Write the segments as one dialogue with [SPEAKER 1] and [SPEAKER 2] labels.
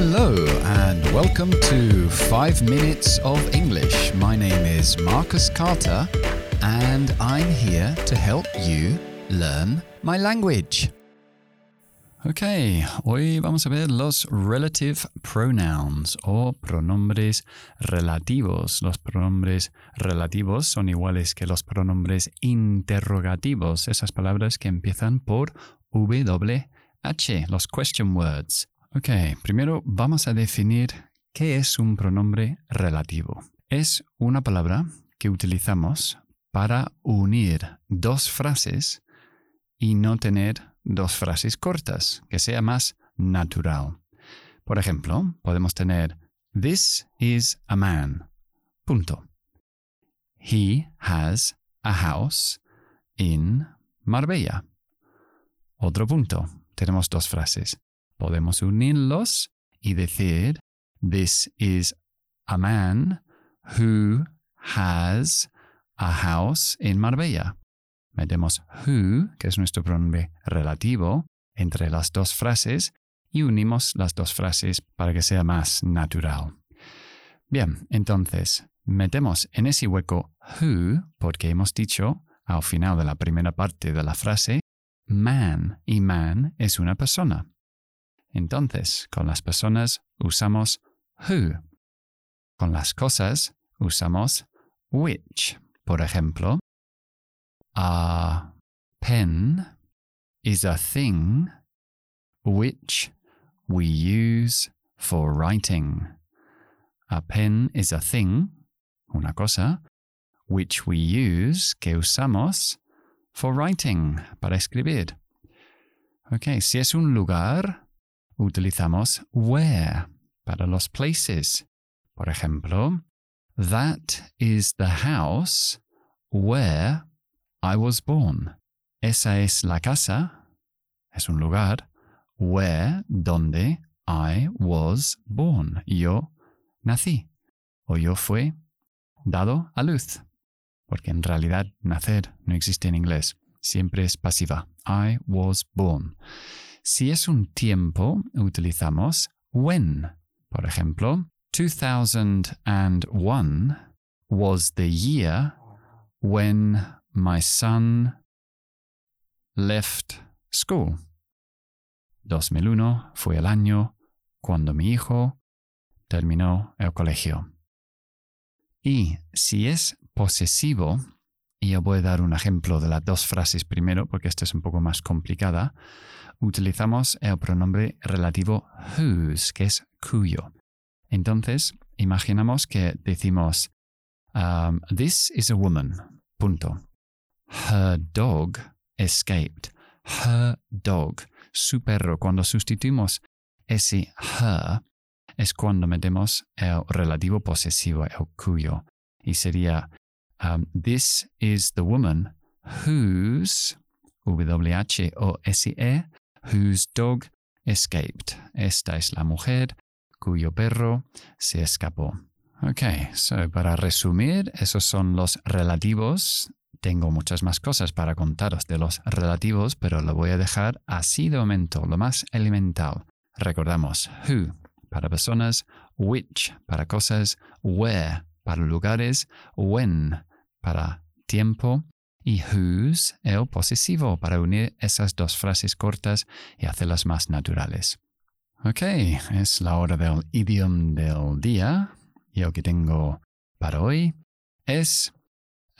[SPEAKER 1] Hello and welcome to 5 Minutes of English. My name is Marcus Carter and I'm here to help you learn my language. Ok, hoy vamos a ver los relative pronouns o pronombres relativos. Los pronombres relativos son iguales que los pronombres interrogativos, esas palabras que empiezan por WH, los question words. Ok, primero vamos a definir qué es un pronombre relativo. Es una palabra que utilizamos para unir dos frases y no tener dos frases cortas, que sea más natural. Por ejemplo, podemos tener This is a man. Punto. He has a house in Marbella. Otro punto. Tenemos dos frases. Podemos unirlos y decir This is a man who has a house in Marbella metemos who, que es nuestro pronombre relativo, entre las dos frases y unimos las dos frases para que sea más natural. Bien, entonces, metemos en ese hueco who porque hemos dicho al final de la primera parte de la frase man y man es una persona. Entonces, con las personas usamos who. Con las cosas usamos which. Por ejemplo, a pen is a thing which we use for writing. A pen is a thing, una cosa, which we use, que usamos, for writing, para escribir. Ok, si es un lugar, utilizamos where para los places. Por ejemplo, that is the house where I was born. Esa es la casa, es un lugar, where, donde I was born. Yo nací. O yo fui dado a luz. Porque en realidad nacer no existe en inglés. Siempre es pasiva. I was born. Si es un tiempo, utilizamos when. Por ejemplo, 2001 was the year when my son left school. 2001 fue el año cuando mi hijo terminó el colegio. Y si es posesivo, y yo voy a dar un ejemplo de las dos frases primero, porque esta es un poco más complicada, utilizamos el pronombre relativo whose, que es cuyo. Entonces, imaginamos que decimos, um, This is a woman. Punto. Her dog escaped. Her dog. Su perro. Cuando sustituimos ese her es cuando metemos el relativo posesivo, el cuyo. Y sería um, This is the woman whose W-H-O-S-E whose dog escaped. Esta es la mujer cuyo perro se escapó. Ok, so para resumir, esos son los relativos tengo muchas más cosas para contaros de los relativos, pero lo voy a dejar así de momento, lo más elemental. Recordamos who para personas, which para cosas, where para lugares, when para tiempo y whose el posesivo para unir esas dos frases cortas y hacerlas más naturales. Ok, es la hora del idioma del día y el que tengo para hoy es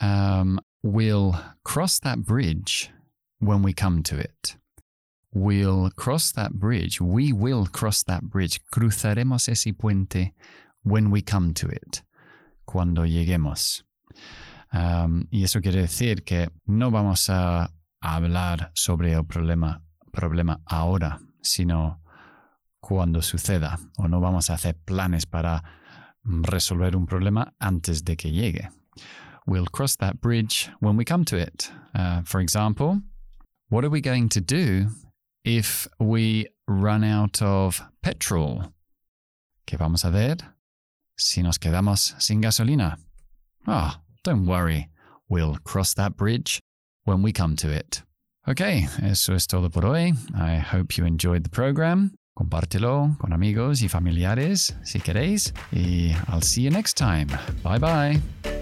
[SPEAKER 1] um, We'll cross that bridge when we come to it. We'll cross that bridge. We will cross that bridge. Cruzaremos ese puente when we come to it. Cuando lleguemos. Um, y eso quiere decir que no vamos a hablar sobre el problema, problema ahora, sino cuando suceda. O no vamos a hacer planes para resolver un problema antes de que llegue. We'll cross that bridge when we come to it. Uh, for example, what are we going to do if we run out of petrol? ¿Qué vamos a ver si nos quedamos sin gasolina? Ah, don't worry. We'll cross that bridge when we come to it. Ok, eso es todo por hoy. I hope you enjoyed the program. Compártelo con amigos y familiares si queréis. Y I'll see you next time. Bye bye.